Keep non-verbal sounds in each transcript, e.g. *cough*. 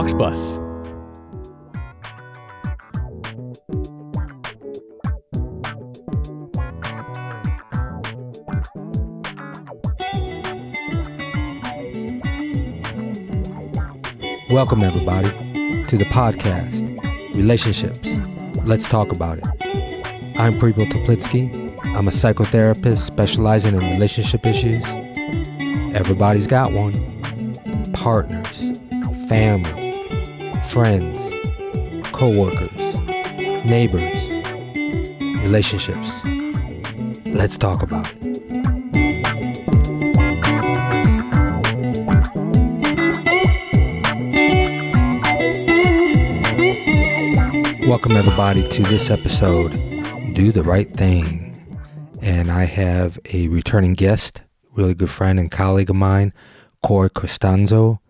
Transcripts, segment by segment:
Aux Bus. Welcome, everybody, to the podcast, Relationships. Let's talk about it. I'm Preble Toplitsky. I'm a psychotherapist specializing in relationship issues. Everybody's got one partners, family, friends, co workers, neighbors, relationships. Let's talk about it. Welcome, everybody, to this episode, Do the Right Thing. And I have a returning guest, really good friend and colleague of mine, Corey Costanzo.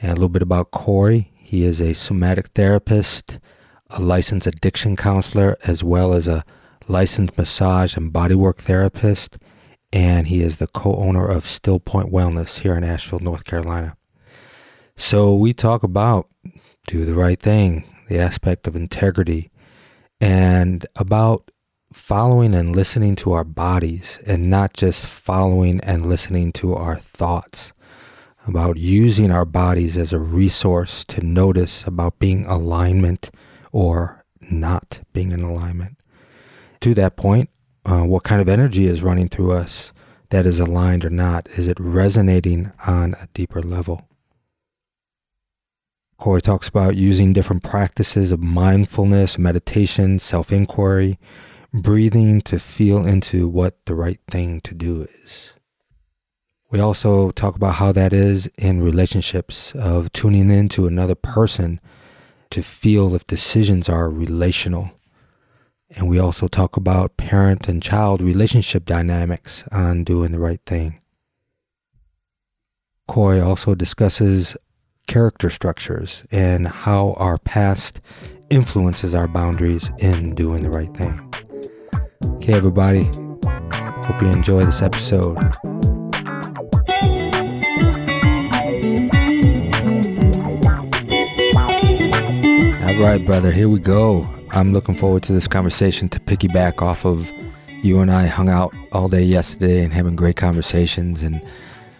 And a little bit about Corey. He is a somatic therapist, a licensed addiction counselor, as well as a licensed massage and bodywork therapist. And he is the co owner of Still Point Wellness here in Asheville, North Carolina. So we talk about do the right thing, the aspect of integrity, and about following and listening to our bodies and not just following and listening to our thoughts. About using our bodies as a resource to notice about being alignment or not being in alignment. To that point, uh, what kind of energy is running through us that is aligned or not? Is it resonating on a deeper level? Corey talks about using different practices of mindfulness, meditation, self inquiry, breathing to feel into what the right thing to do is. We also talk about how that is in relationships, of tuning into another person to feel if decisions are relational. And we also talk about parent and child relationship dynamics on doing the right thing. Corey also discusses character structures and how our past influences our boundaries in doing the right thing. Okay, everybody, hope you enjoy this episode. All right, brother, here we go. I'm looking forward to this conversation to piggyback off of you and I hung out all day yesterday and having great conversations and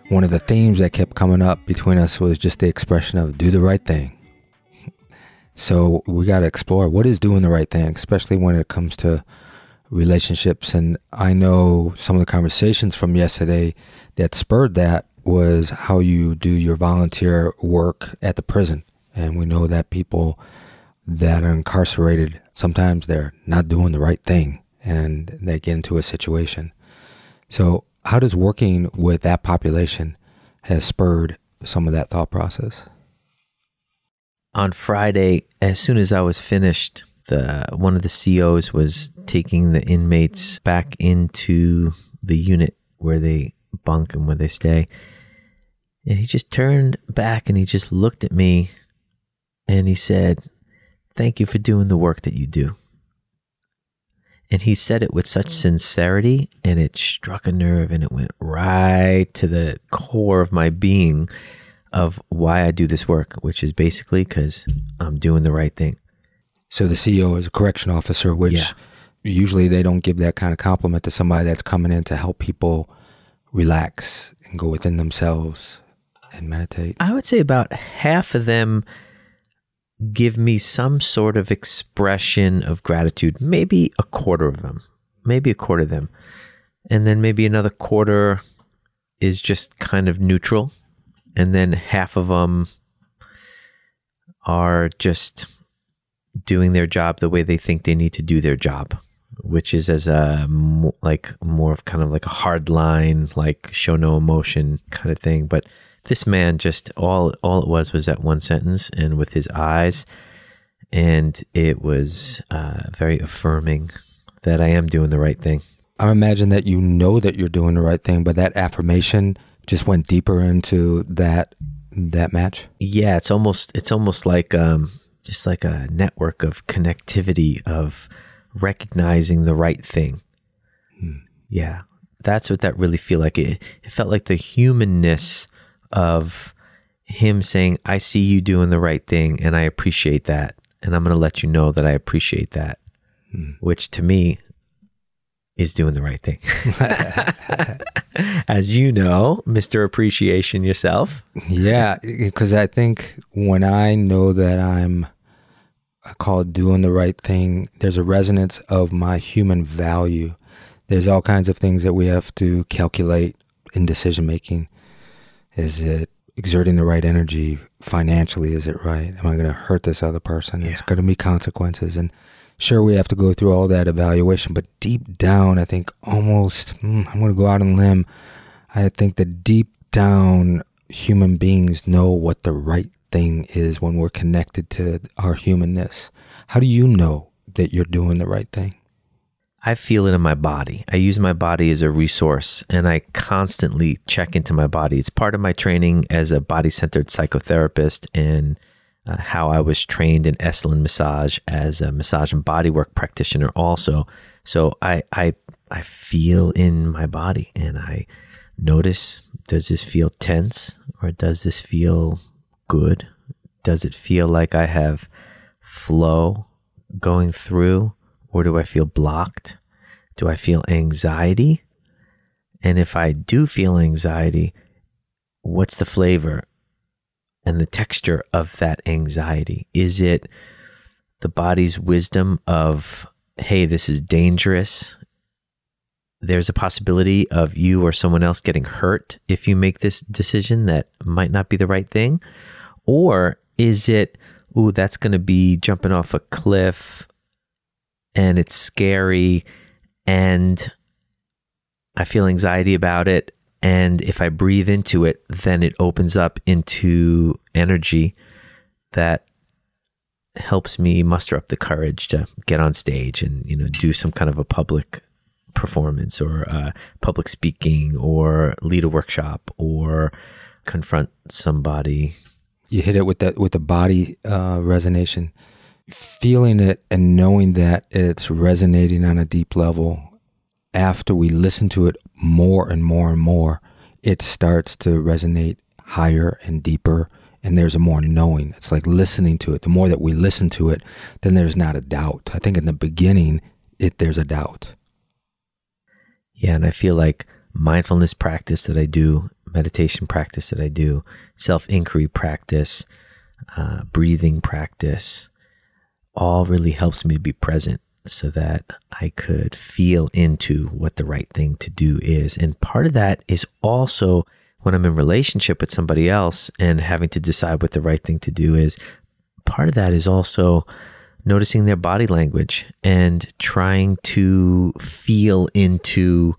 one of the themes that kept coming up between us was just the expression of do the right thing. *laughs* So we got to explore what is doing the right thing, especially when it comes to relationships. And I know some of the conversations from yesterday that spurred that was how you do your volunteer work at the prison. And we know that people that are incarcerated, sometimes they're not doing the right thing and they get into a situation. So how does working with that population has spurred some of that thought process? On Friday, as soon as I was finished, the one of the COs was taking the inmates back into the unit where they bunk and where they stay. And he just turned back and he just looked at me and he said, Thank you for doing the work that you do. And he said it with such mm. sincerity and it struck a nerve and it went right to the core of my being of why I do this work, which is basically because I'm doing the right thing. So the CEO is a correction officer, which yeah. usually they don't give that kind of compliment to somebody that's coming in to help people relax and go within themselves and meditate. I would say about half of them give me some sort of expression of gratitude, maybe a quarter of them, maybe a quarter of them. And then maybe another quarter is just kind of neutral. And then half of them are just doing their job the way they think they need to do their job, which is as a like more of kind of like a hard line, like show no emotion kind of thing. But this man just all all it was was that one sentence and with his eyes and it was uh, very affirming that I am doing the right thing. I imagine that you know that you're doing the right thing, but that affirmation just went deeper into that that match. Yeah, it's almost it's almost like um, just like a network of connectivity of recognizing the right thing. Hmm. Yeah, that's what that really feel like. It, it felt like the humanness of him saying, I see you doing the right thing and I appreciate that. And I'm going to let you know that I appreciate that, Hmm. which to me is doing the right thing. *laughs* As you know, Mr. Appreciation yourself. Yeah, because I think when I know that I'm I call it doing the right thing, there's a resonance of my human value. There's all kinds of things that we have to calculate in decision making. Is it exerting the right energy financially? Is it right? Am I going to hurt this other person? It's going to be consequences. And sure, we have to go through all that evaluation, but deep down, I think almost, mm, I'm going to go out on a limb. I think that deep down, human beings know what the right thing is when we're connected to our humanness. How do you know that you're doing the right thing? I feel it in my body. I use my body as a resource and I constantly check into my body. It's part of my training as a body centered psychotherapist and uh, how I was trained in Esalen massage as a massage and bodywork practitioner also. So I, I, I feel in my body and I notice does this feel tense or does this feel good? Does it feel like I have flow going through? Or do I feel blocked? Do I feel anxiety? And if I do feel anxiety, what's the flavor and the texture of that anxiety? Is it the body's wisdom of, hey, this is dangerous? There's a possibility of you or someone else getting hurt if you make this decision that might not be the right thing? Or is it, ooh, that's going to be jumping off a cliff and it's scary and I feel anxiety about it. And if I breathe into it, then it opens up into energy that helps me muster up the courage to get on stage and, you know, do some kind of a public performance or uh, public speaking or lead a workshop or confront somebody. You hit it with that with the body uh, resonation, feeling it and knowing that it's resonating on a deep level. After we listen to it more and more and more, it starts to resonate higher and deeper and there's a more knowing. It's like listening to it. The more that we listen to it, then there's not a doubt. I think in the beginning, it there's a doubt. Yeah, and I feel like mindfulness practice that I do, meditation practice that I do, self inquiry practice, uh, breathing practice, all really helps me to be present so that I could feel into what the right thing to do is. And part of that is also when I'm in relationship with somebody else and having to decide what the right thing to do is. Part of that is also noticing their body language and trying to feel into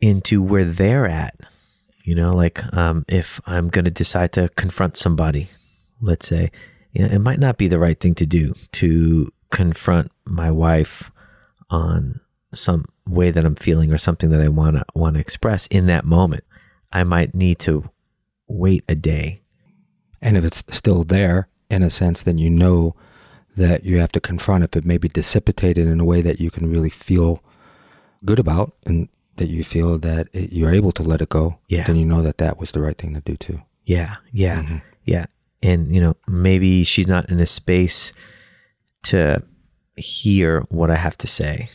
into where they're at you know like um, if i'm going to decide to confront somebody let's say you know, it might not be the right thing to do to confront my wife on some way that i'm feeling or something that i want to want to express in that moment i might need to wait a day And if it's still there, in a sense, then you know that you have to confront it, but maybe dissipate it in a way that you can really feel good about and that you feel that it, you're able to let it go. Yeah. Then you know that that was the right thing to do too. Yeah, yeah, Mhm. yeah. And, you know, maybe she's not in a space to hear what I have to say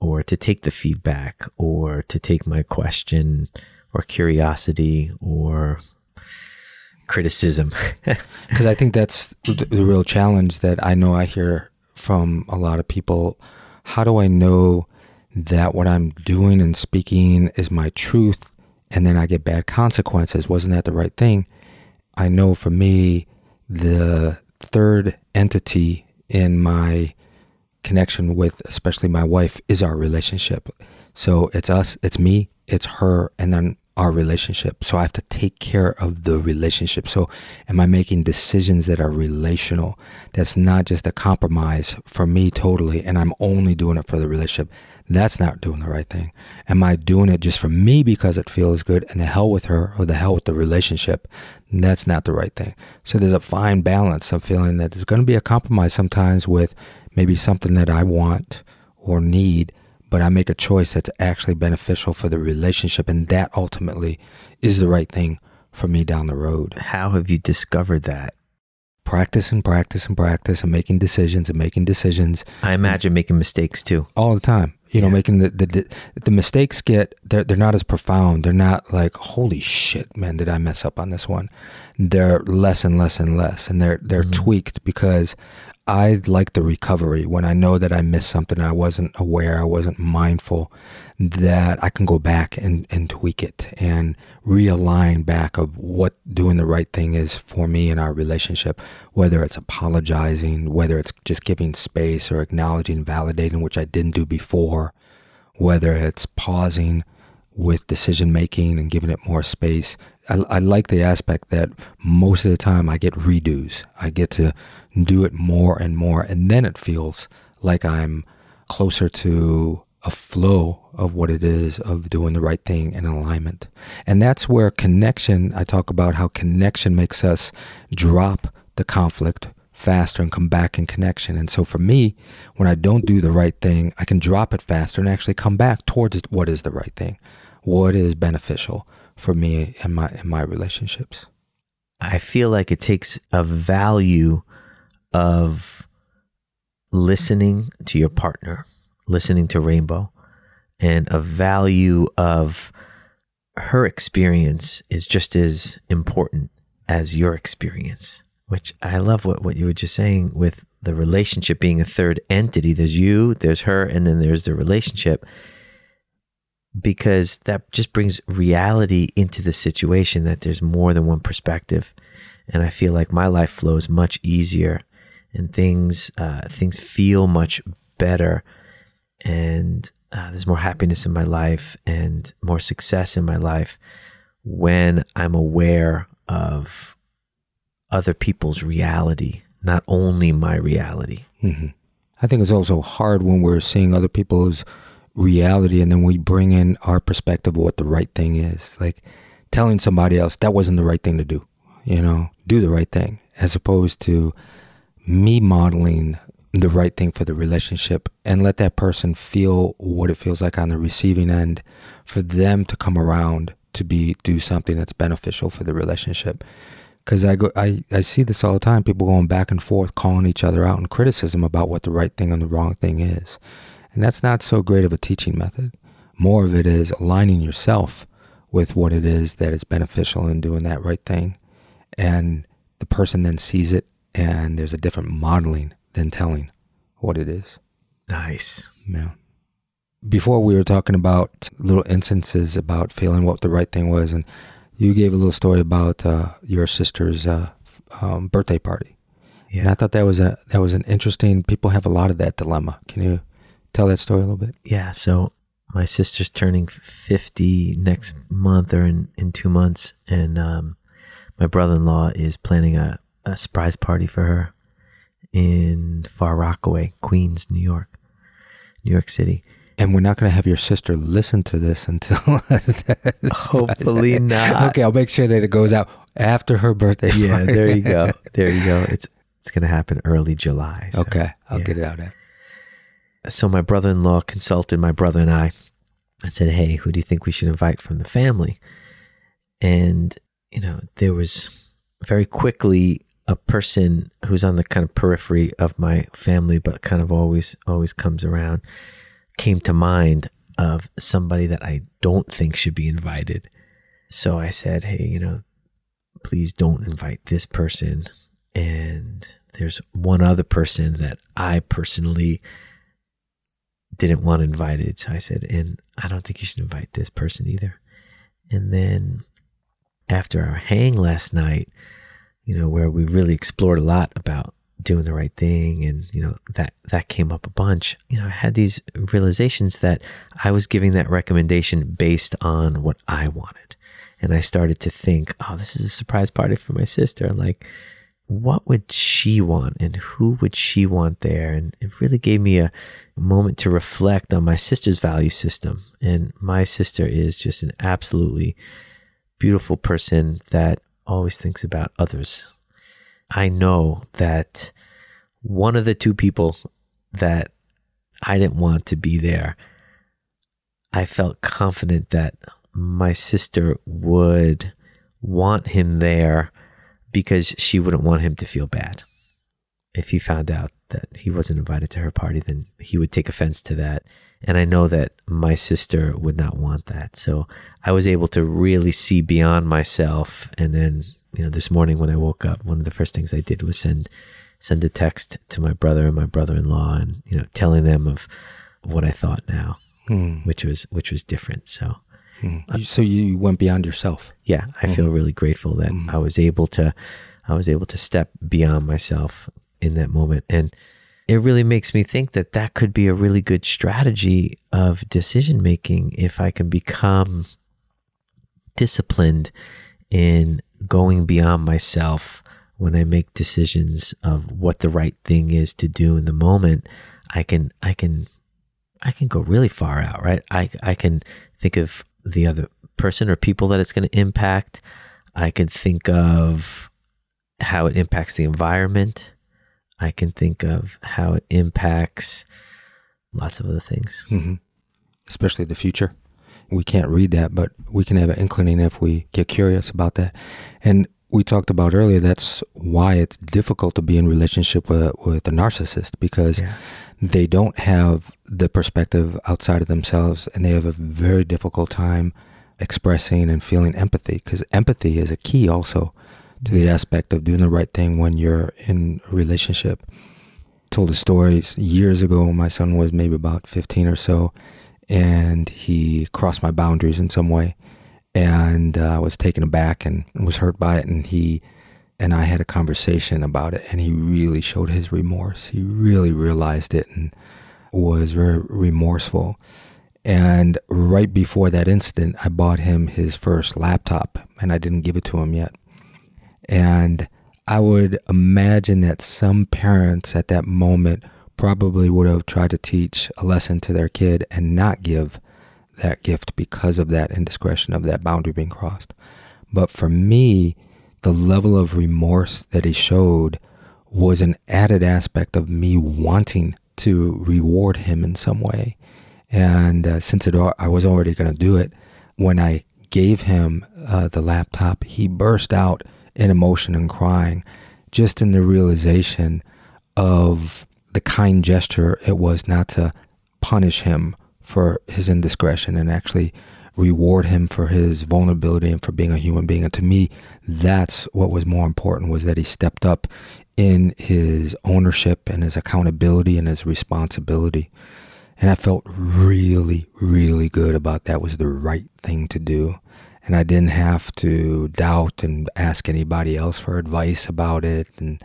or to take the feedback or to take my question or curiosity or criticism. *laughs* Because I think that's the, real challenge that I know I hear from a lot of people. How do I know that what I'm doing and speaking is my truth and then I get bad consequences? Wasn't that the right thing? I know for me, the third entity in my connection with, especially my wife, is our relationship. So it's us, it's me, it's her, and then our relationship. So I have to take care of the relationship. So am I making decisions that are relational? That's not just a compromise for me totally, and I'm only doing it for the relationship. That's not doing the right thing. Am I doing it just for me because it feels good and the hell with her or the hell with the relationship? That's not the right thing. So there's a fine balance of feeling that there's going to be a compromise sometimes with maybe something that I want or need, but I make a choice that's actually beneficial for the relationship, and that ultimately is the right thing for me down the road. How have you discovered that? Practice and practice and practice and making decisions and making decisions I imagine making mistakes too. all the time. You know, making the, the the the mistakes get they're they're not as profound. They're not like holy shit, man, did I mess up on this one? They're less and less and less, and they're they're mm-hmm. tweaked because I like the recovery when I know that I missed something, I wasn't aware, I wasn't mindful, that I can go back and, and tweak it and realign back of what doing the right thing is for me in our relationship, whether it's apologizing, whether it's just giving space or acknowledging, validating, which I didn't do before, whether it's pausing with decision making and giving it more space. I, I like the aspect that most of the time I get redos. I get to do it more and more, and then it feels like I'm closer to a flow of what it is of doing the right thing in alignment. And that's where connection, I talk about how connection makes us drop the conflict faster and come back in connection. And so for me, when I don't do the right thing, I can drop it faster and actually come back towards what is the right thing, what is beneficial for me and my in my relationships. I feel like it takes a value of listening to your partner, listening to Rainbow, and a value of her experience is just as important as your experience, which I love what, what you were just saying with the relationship being a third entity. There's you, there's her, and then there's the relationship because that just brings reality into the situation that there's more than one perspective and i feel like my life flows much easier and things uh, things feel much better and uh, there's more happiness in my life and more success in my life when i'm aware of other people's reality not only my reality hmm I think it's also hard when we're seeing other people's reality and then we bring in our perspective of what the right thing is. Like telling somebody else that wasn't the right thing to do, you know, do the right thing, as opposed to me modeling the right thing for the relationship and let that person feel what it feels like on the receiving end for them to come around to be do something that's beneficial for the relationship because I go, I, I see this all the time. People going back and forth, calling each other out in criticism about what the right thing and the wrong thing is, and that's not so great of a teaching method. More of it is aligning yourself with what it is that is beneficial in doing that right thing, and the person then sees it, and there's a different modeling than telling what it is. nice Yeah. Before we were talking about little instances about feeling what the right thing was, and you gave a little story about uh, your sister's uh, um, birthday party, and I thought that was a that was an interesting. People have a lot of that dilemma. Can you tell that story a little bit? Yeah, so my sister's turning 50 next month or in, in two months. And um, my brother in law is planning a, a surprise party for her in Far Rockaway, Queens, New York, New York City. And we're not going to have your sister listen to this until. *laughs* Hopefully *laughs* not. okay, I'll make sure that it goes out after her birthday. Yeah, party. there you go. *laughs* There you go. It's it's going to happen early July. so, okay, I'll yeah. get it out. There. so my brother-in-law consulted my brother and I and said, "Hey, who do you think we should invite from the family?" And you know, there was very quickly a person who's on the kind of periphery of my family, but kind of always always comes around, came to mind of somebody that I don't think should be invited. So I said, "Hey, you know, please don't invite this person." And there's one other person that I personally didn't want invited. So I said, and I don't think you should invite this person either. And then after our hang last night, you know, where we really explored a lot about doing the right thing and, you know, that that came up a bunch. You know, I had these realizations that I was giving that recommendation based on what I wanted. And I started to think, oh, this is a surprise party for my sister. Like, what would she want and who would she want there? And it really gave me a moment to reflect on my sister's value system. And my sister is just an absolutely beautiful person that always thinks about others. I know that one of the two people that I didn't want to be there, I felt confident that my sister would want him there because she wouldn't want him to feel bad. If he found out that he wasn't invited to her party, then he would take offense to that. And I know that my sister would not want that. So I was able to really see beyond myself. And then, you know, this morning when I woke up, one of the first things I did was send send a text to my brother and my brother-in-law and, you know, telling them of what I thought now, Hmm. which was which was different. So Hmm. So you went beyond yourself. yeah, I feel really grateful that I was able to I was able to step beyond myself in that moment and it really makes me think that that could be a really good strategy of decision making if I can become disciplined in going beyond myself when I make decisions of what the right thing is to do in the moment. I can I can I can go really far out right? I I can think of the other person or people that it's going to impact. I can think of how it impacts the environment I can think of how it impacts lots of other things hmm Especially the future. We can't read that, but we can have an inclining if we get curious about that. And we talked about earlier, that's why it's difficult to be in relationship with, with a narcissist because Yeah. they don't have the perspective outside of themselves and they have a very difficult time expressing and feeling empathy because empathy is a key also to the aspect of doing the right thing when you're in a relationship. Told a story years ago. My son was maybe about 15 or so, and he crossed my boundaries in some way, and uh, I was taken aback and was hurt by it. And he and I had a conversation about it, and he really showed his remorse. He really realized it and was very remorseful. And right before that incident, I bought him his first laptop, and I didn't give it to him yet. And I would imagine that some parents at that moment probably would have tried to teach a lesson to their kid and not give that gift because of that indiscretion of that boundary being crossed. But for me, the level of remorse that he showed was an added aspect of me wanting to reward him in some way. And uh, since it, I was already going to do it, when I gave him uh, the laptop, he burst out in emotion and crying, just in the realization of the kind gesture it was not to punish him for his indiscretion and actually reward him for his vulnerability and for being a human being. And to me, that's what was more important was that he stepped up in his ownership and his accountability and his responsibility. And I felt really, really good about that was the right thing to do. And I didn't have to doubt and ask anybody else for advice about it. And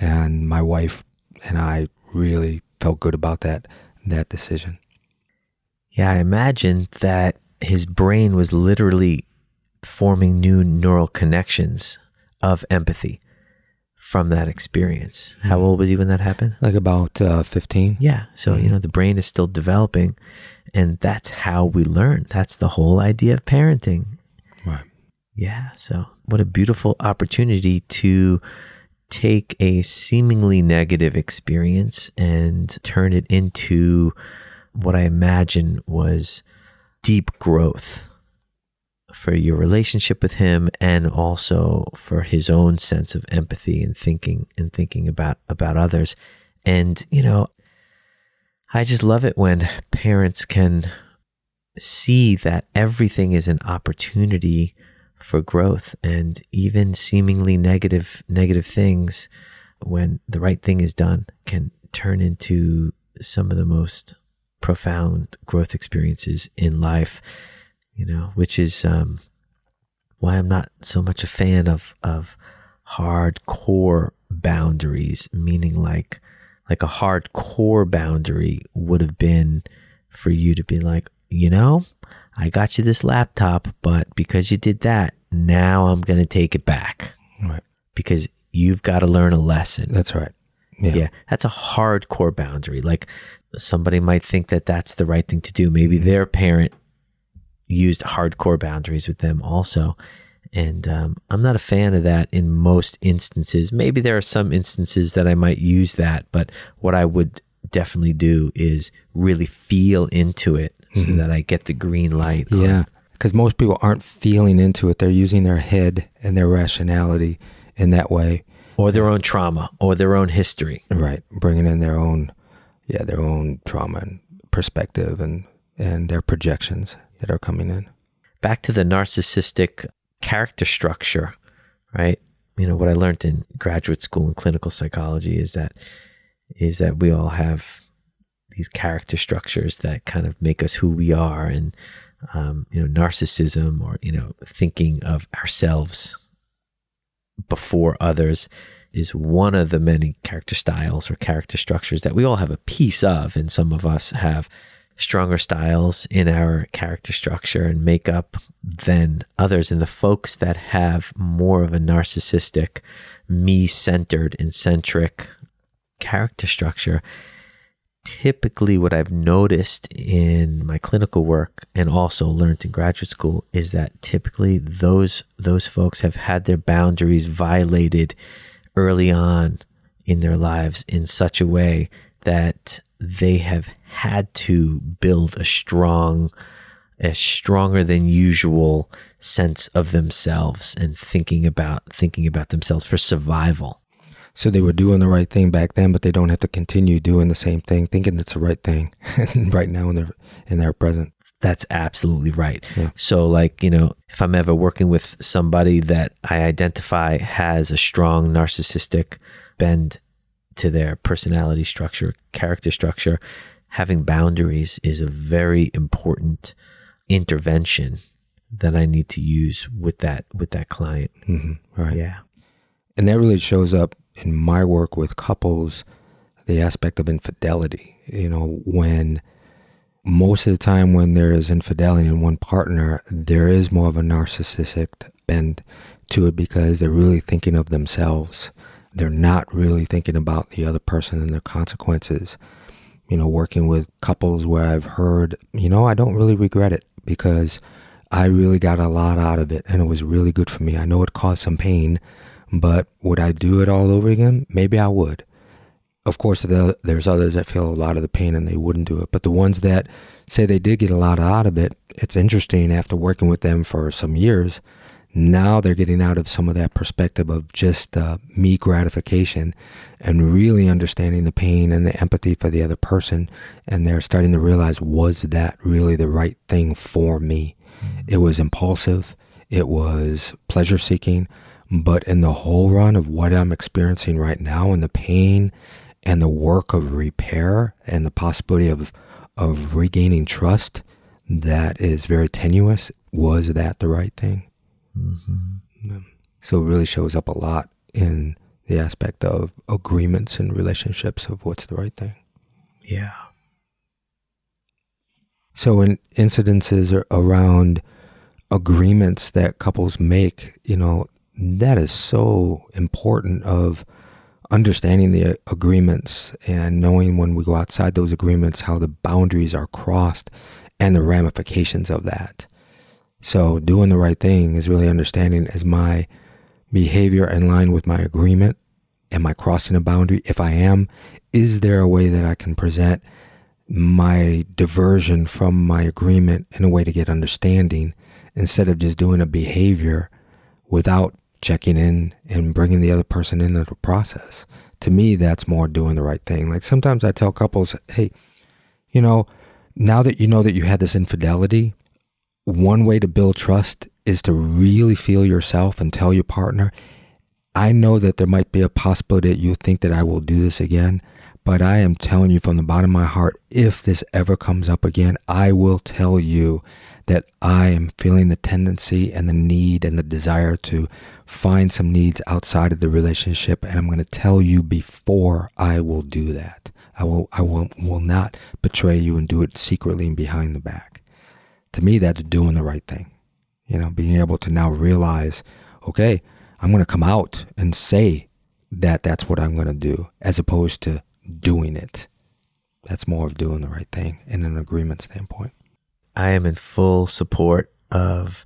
and my wife and I really felt good about that that decision. Yeah, I imagine that his brain was literally forming new neural connections of empathy from that experience. How old was he when that happened? Like about uh, 15. Yeah. So, you know, the brain is still developing, and that's how we learn. That's the whole idea of parenting. Yeah. So, what a beautiful opportunity to take a seemingly negative experience and turn it into what I imagine was deep growth for your relationship with him and also for his own sense of empathy and thinking and thinking about about others. And, you know, I just love it when parents can see that everything is an opportunity for growth and even seemingly negative negative things when the right thing is done can turn into some of the most profound growth experiences in life you know which is um, why i'm not so much a fan of of hardcore boundaries meaning like like a hardcore boundary would have been for you to be like you know I got you this laptop, but because you did that, now I'm going to take it back Right. because you've got to learn a lesson. That's right. Yeah. Yeah. that's a hardcore boundary. Like somebody might think that that's the right thing to do. Maybe their parent used hardcore boundaries with them also. And um, I'm not a fan of that in most instances. Maybe there are some instances that I might use that, but what I would definitely do is really feel into it so mm-hmm. that I get the green light. Yeah. because most people aren't feeling into it. They're using their head and their rationality in that way, or their own trauma, or their own history. right? Bringing in their own, yeah, their own trauma and perspective and and their projections that are coming in. Back to the narcissistic character structure, right? You know what I learned in graduate school in clinical psychology is that is that we all have these character structures that kind of make us who we are, and um, you know, narcissism or you know, thinking of ourselves before others is one of the many character styles or character structures that we all have a piece of, and some of us have stronger styles in our character structure and makeup than others. And the folks that have more of a narcissistic, me centered and centric character structure, typically what I've noticed in my clinical work and also learned in graduate school is that typically those those folks have had their boundaries violated early on in their lives in such a way that they have had to build a strong, a stronger than usual sense of themselves and thinking about thinking about themselves for survival. So they were doing the right thing back then, but they don't have to continue doing the same thing, thinking it's the right thing *laughs* right now in their in their present. That's absolutely right. Yeah. So, like, you know, if I'm ever working with somebody that I identify has a strong narcissistic bend to their personality structure, character structure, having boundaries is a very important intervention that I need to use with that with that client. Mm-hmm. Right. Yeah. And that really shows up in my work with couples, the aspect of infidelity. You know, when most of the time when there is infidelity in one partner, there is more of a narcissistic bend to it because they're really thinking of themselves. They're not really thinking about the other person and their consequences. You know, working with couples where I've heard, you know, I don't really regret it because I really got a lot out of it and it was really good for me. I know it caused some pain, but would I do it all over again? Maybe I would. Of course, the, there's others that feel a lot of the pain and they wouldn't do it. But the ones that say they did get a lot out of it, it's interesting after working with them for some years. Now they're getting out of some of that perspective of just uh, me gratification and really understanding the pain and the empathy for the other person. And they're starting to realize, was that really the right thing for me? It was impulsive, it was pleasure seeking, but in the whole run of what I'm experiencing right now and the pain and the work of repair and the possibility of of regaining trust that is very tenuous, was that the right thing? Mm-hmm. So it really shows up a lot in the aspect of agreements and relationships of what's the right thing. Yeah. So in incidences around agreements that couples make, you know, that is so important of understanding the agreements and knowing when we go outside those agreements how the boundaries are crossed and the ramifications of that. So doing the right thing is really understanding is my behavior in line with my agreement? Am I crossing a boundary? If I am, is there a way that I can present my diversion from my agreement in a way to get understanding instead of just doing a behavior without checking in and bringing the other person into the process. To me, that's more doing the right thing. Like sometimes I tell couples, hey, you know, now that you know that you had this infidelity, one way to build trust is to really feel yourself and tell your partner, I know that there might be a possibility that you think that I will do this again, but I am telling you from the bottom of my heart, if this ever comes up again, I will tell you that I am feeling the tendency and the need and the desire to find some needs outside of the relationship and I'm going to tell you before I will do that. I will I will will not betray you and do it secretly and behind the back. To me that's doing the right thing. You know, being able to now realize, okay, I'm going to come out and say that that's what I'm going to do as opposed to doing it. That's more of doing the right thing in an agreement standpoint. I am in full support of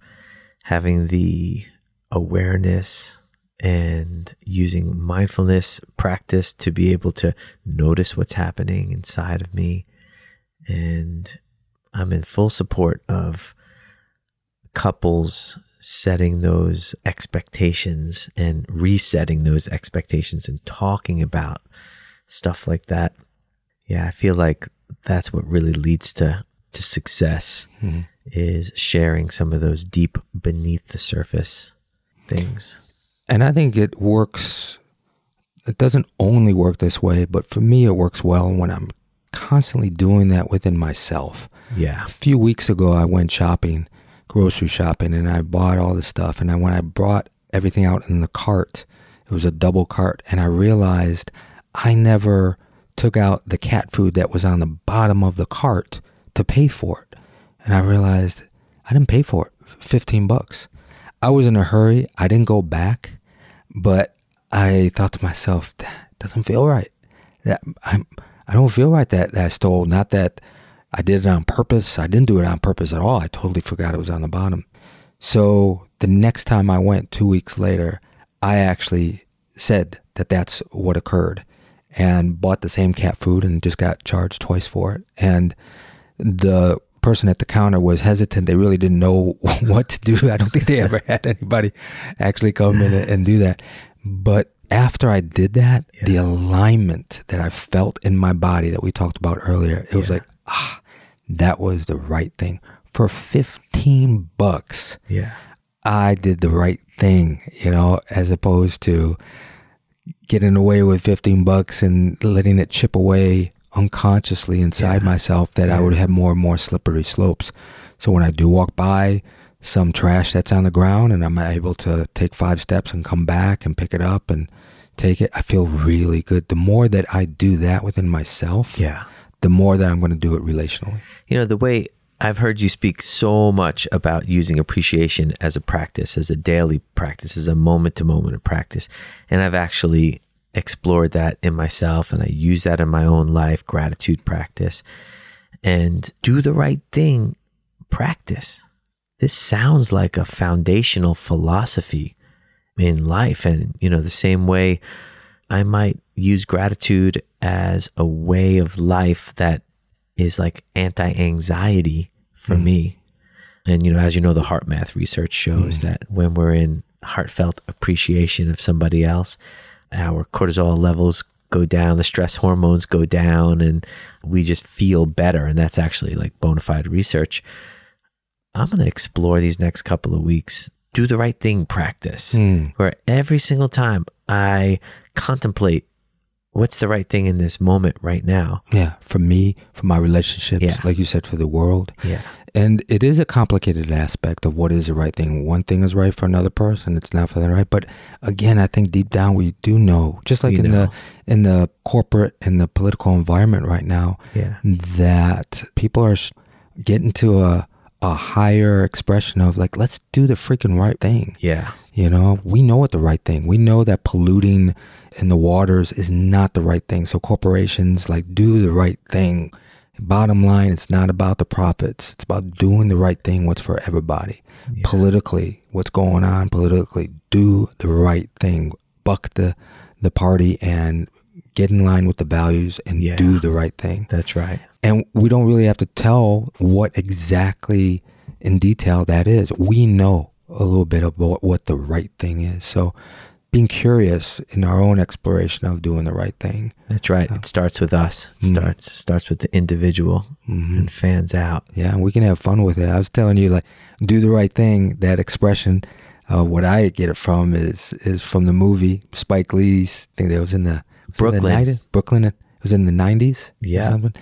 having the awareness and using mindfulness practice to be able to notice what's happening inside of me. And I'm in full support of couples setting those expectations and resetting those expectations and talking about stuff like that. Yeah, I feel like that's what really leads to to success Mm-hmm. is sharing some of those deep beneath the surface things. And I think it works. It doesn't only work this way, but for me, it works well when I'm constantly doing that within myself. Yeah. A few weeks ago, I went shopping, grocery shopping, and I bought all the stuff. And I, when I brought everything out in the cart, it was a double cart, and I realized I never took out the cat food that was on the bottom of the cart to pay for it. And I realized I didn't pay for it, 15 bucks. I was in a hurry. I didn't go back, but I thought to myself, that doesn't feel right. That I'm, I don't feel right that, that I stole. Not that I did it on purpose. I didn't do it on purpose at all. I totally forgot it was on the bottom. So the next time I went, two weeks later, I actually said that that's what occurred and bought the same cat food and just got charged twice for it. And the person at the counter was hesitant. They really didn't know *laughs* what to do. *laughs* I don't think they ever had anybody actually come in and do that. But after I did that, the alignment that I felt in my body that we talked about earlier, it was like, ah, that was the right thing. For 15 bucks, Yeah. I did the right thing, you know, as opposed to getting away with 15 bucks and letting it chip away unconsciously inside Yeah. myself that I would have more and more slippery slopes. So when I do walk by some trash that's on the ground and I'm able to take five steps and come back and pick it up and take it, I feel really good. The more that I do that within myself, Yeah. the more that I'm going to do it relationally. You know, the way I've heard you speak so much about using appreciation as a practice, as a daily practice, as a moment to moment of practice. And I've actually explored that in myself and I use that in my own life, gratitude practice. And do the right thing practice. This sounds like a foundational philosophy in life. And, you know, the same way I might use gratitude as a way of life that is like anti anxiety for mm. me. And, you know, as you know, the HeartMath research shows mm. that when we're in heartfelt appreciation of somebody else, our cortisol levels go down, the stress hormones go down, and we just feel better. And that's actually like bona fide research. I'm going to explore these next couple of weeks, do the right thing practice, Mm. where every single time I contemplate what's the right thing in this moment right now. Yeah, for me, for my relationships, Yeah. like you said, for the world. Yeah. And it is a complicated aspect of what is the right thing. One thing is right for another person, it's not for the right. But again, I think deep down we do know, just like We in know. the in the corporate and the political environment right now, Yeah. that people are getting to a a higher expression of like, let's do the freaking right thing. Yeah. You know, we know what the right thing. We know that polluting in the waters is not the right thing. So corporations like do the right thing. Bottom line, it's not about the profits. It's about doing the right thing, what's for everybody. Politically, what's going on politically, do the right thing. Buck the the party and get in line with the values and Yeah. do the right thing. That's right. And we don't really have to tell what exactly in detail that is. We know a little bit about what the right thing is. So being curious in our own exploration of doing the right thing. That's right. It starts with us. It starts starts with the individual and fans out. Yeah, and we can have fun with it. I was telling you, like, do the right thing. That expression, uh, what I get it from is is from the movie Spike Lee's. I think that was in the was it the Brooklyn. 90s? Brooklyn. It was in the nineties. Yeah. something.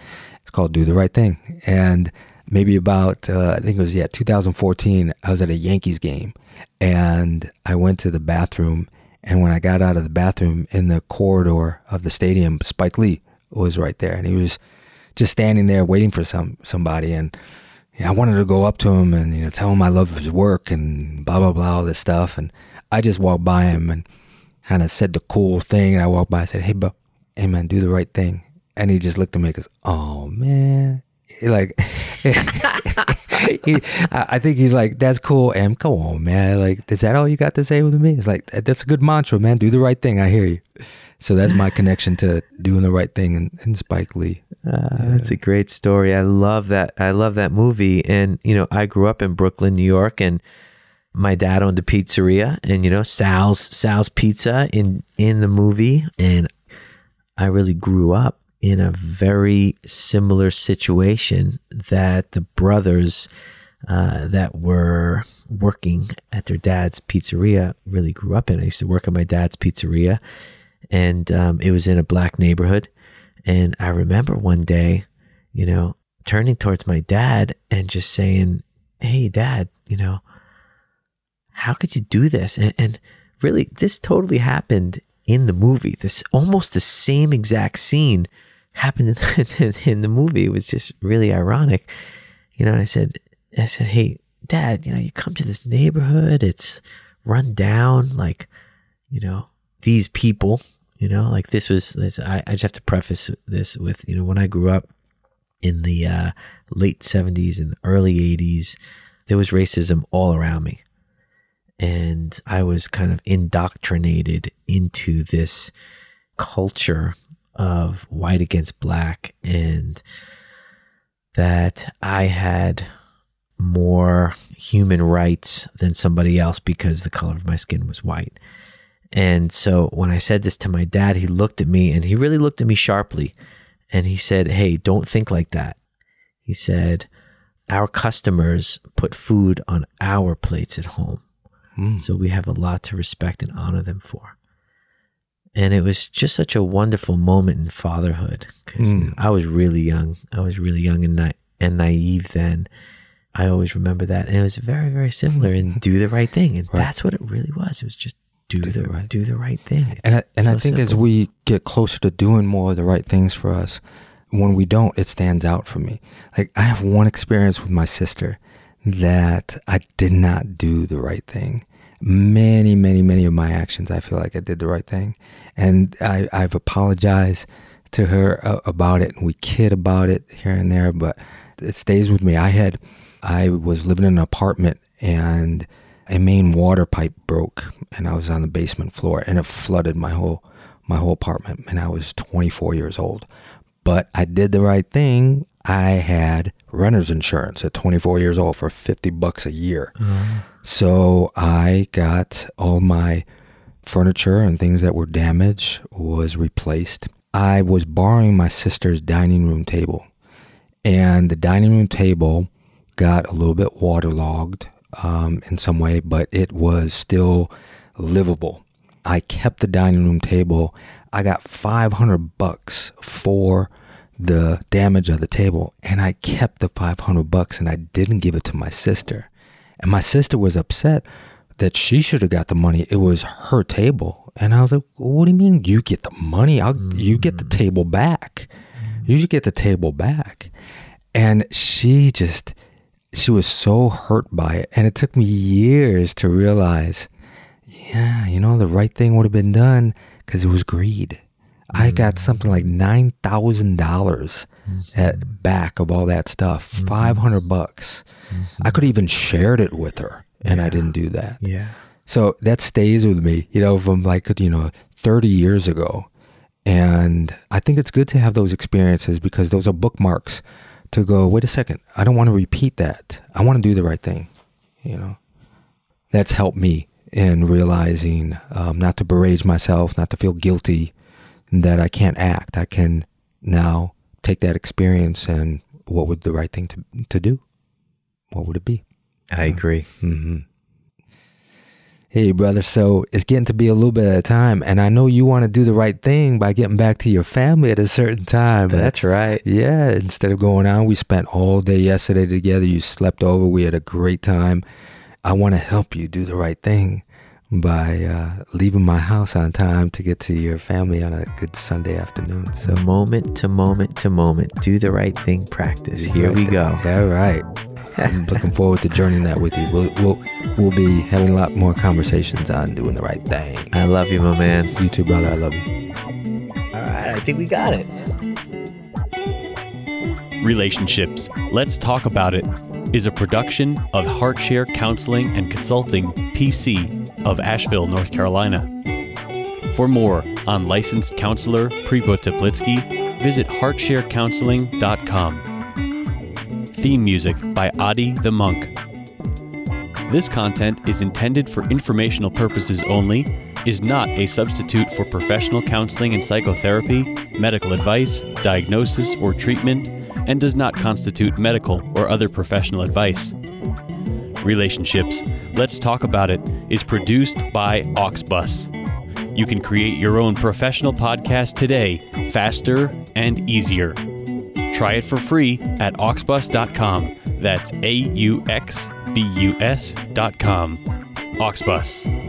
It's called "Do the Right Thing," and maybe about uh, I think it was yeah 2014. I was at a Yankees game, and I went to the bathroom. And when I got out of the bathroom in the corridor of the stadium, Spike Lee was right there, and he was just standing there waiting for some somebody. And I wanted to go up to him and you know tell him I love his work and blah blah blah all this stuff. And I just walked by him and kind of said the cool thing. And I walked by and said, "Hey, bro, hey man, do the right thing." And he just looked at me and goes, "Oh man." Like, *laughs* *laughs* *laughs* he, I think he's like, that's cool. And come on, man. Like, is that all you got to say with me? It's like, that's a good mantra, man. Do the right thing. I hear you. So that's my connection to doing the right thing and, and Spike Lee. Uh, That's a great story. I love that. I love that movie. And you know, I grew up in Brooklyn, New York, and my dad owned a pizzeria, and you know, Sal's Sal's Pizza in in the movie, and I really grew up in a very similar situation that the brothers uh, that were working at their dad's pizzeria really grew up in. I used to work at my dad's pizzeria, and um, it was in a black neighborhood. And I remember one day, you know, turning towards my dad and just saying, Hey, dad, you know, how could you do this? And, and really, this totally happened in the movie. This almost the same exact scene happened in, *laughs* in the movie. Was just really ironic. You know, I said, I said, Hey, dad, you know, you come to this neighborhood, it's run down, like, you know, these people, you know, like this was, this, I, I just have to preface this with, you know, when I grew up in the uh, late 70s and early 80s, there was racism all around me. And I was kind of indoctrinated into this culture of white against black and that I had more human rights than somebody else because the color of my skin was white. And so when I said this to my dad, he looked at me and he really looked at me sharply and he said, Hey, don't think like that. He said, Our customers put food on our plates at home. Mm. So we have a lot to respect and honor them for. And it was just such a wonderful moment in fatherhood because mm. I was really young. I was really young and, na- and naive then. I always remember that. And it was very, very similar in *laughs* Do the Right Thing. And right. that's what it really was. It was just do, do the, right. do the right thing. It's and I, and so I think simple. as we get closer to doing more of the right things for us, when we don't, it stands out for me. Like I have one experience with my sister that I did not do the right thing. Many, many, many of my actions, I feel like I did the right thing, and I, I've apologized to her uh, about it, and we kid about it here and there, but it stays with me. I had, I was living in an apartment, and a main water pipe broke and I was on the basement floor and it flooded my whole my whole apartment and I was 24 years old. But I did the right thing. I had renter's insurance at 24 years old for 50 bucks a year. Mm-hmm. So I got all my furniture and things that were damaged was replaced. I was borrowing my sister's dining room table and the dining room table got a little bit waterlogged um, in some way, but it was still livable. I kept the dining room table. I got 500 bucks for the damage of the table and I kept the 500 bucks and I didn't give it to my sister. And my sister was upset that she should have got the money. It was her table. And I was like, what do you mean you get the money? I'll, mm-hmm. You get the table back. You should get the table back. And she just, she was so hurt by it. And it took me years to realize, yeah, you know, the right thing would have been done because it was greed. Mm-hmm. I got something like nine thousand dollars at mm-hmm. back of all that stuff, mm-hmm. five hundred bucks. Mm-hmm. I could even shared it with her, and yeah. I didn't do that. Yeah. So that stays with me, you know, from like you know thirty years ago, and I think it's good to have those experiences because those are bookmarks to go, wait a second, I don't want to repeat that. I want to do the right thing. You know, that's helped me in realizing um, not to berate myself, not to feel guilty that I can't act. I can now take that experience and what would the right thing to, to do? What would it be? I agree. Mm-hmm. Hey, brother. So it's getting to be a little bit at a time, and I know you want to do the right thing by getting back to your family at a certain time. That's, That's right. Yeah. Instead of going out, we spent all day yesterday together. You slept over. We had a great time. I want to help you do the right thing by uh, leaving my house on time to get to your family on a good Sunday afternoon. So moment to moment to moment, do the right thing. Practice. Here right we go. All right. I'm *laughs* looking forward to journeying that with you. We'll, we'll we'll be having a lot more conversations on doing the right thing. I love you, my man. You too, brother. I love you. All right, I think we got it. Relationships. Let's talk about it. Is a production of HeartShare Counseling and Consulting, PC, of Asheville, North Carolina. For more on licensed counselor Prepo Teplitsky, visit heartsharecounseling.com. Theme music by Adi the Monk. This content is intended for informational purposes only, is not a substitute for professional counseling and psychotherapy, medical advice, diagnosis, or treatment, and does not constitute medical or other professional advice. Relationships, Let's Talk About It is produced by Auxbus. You can create your own professional podcast today, faster and easier. Try it for free at auxbus.com. That's A U X B U S.com. Auxbus.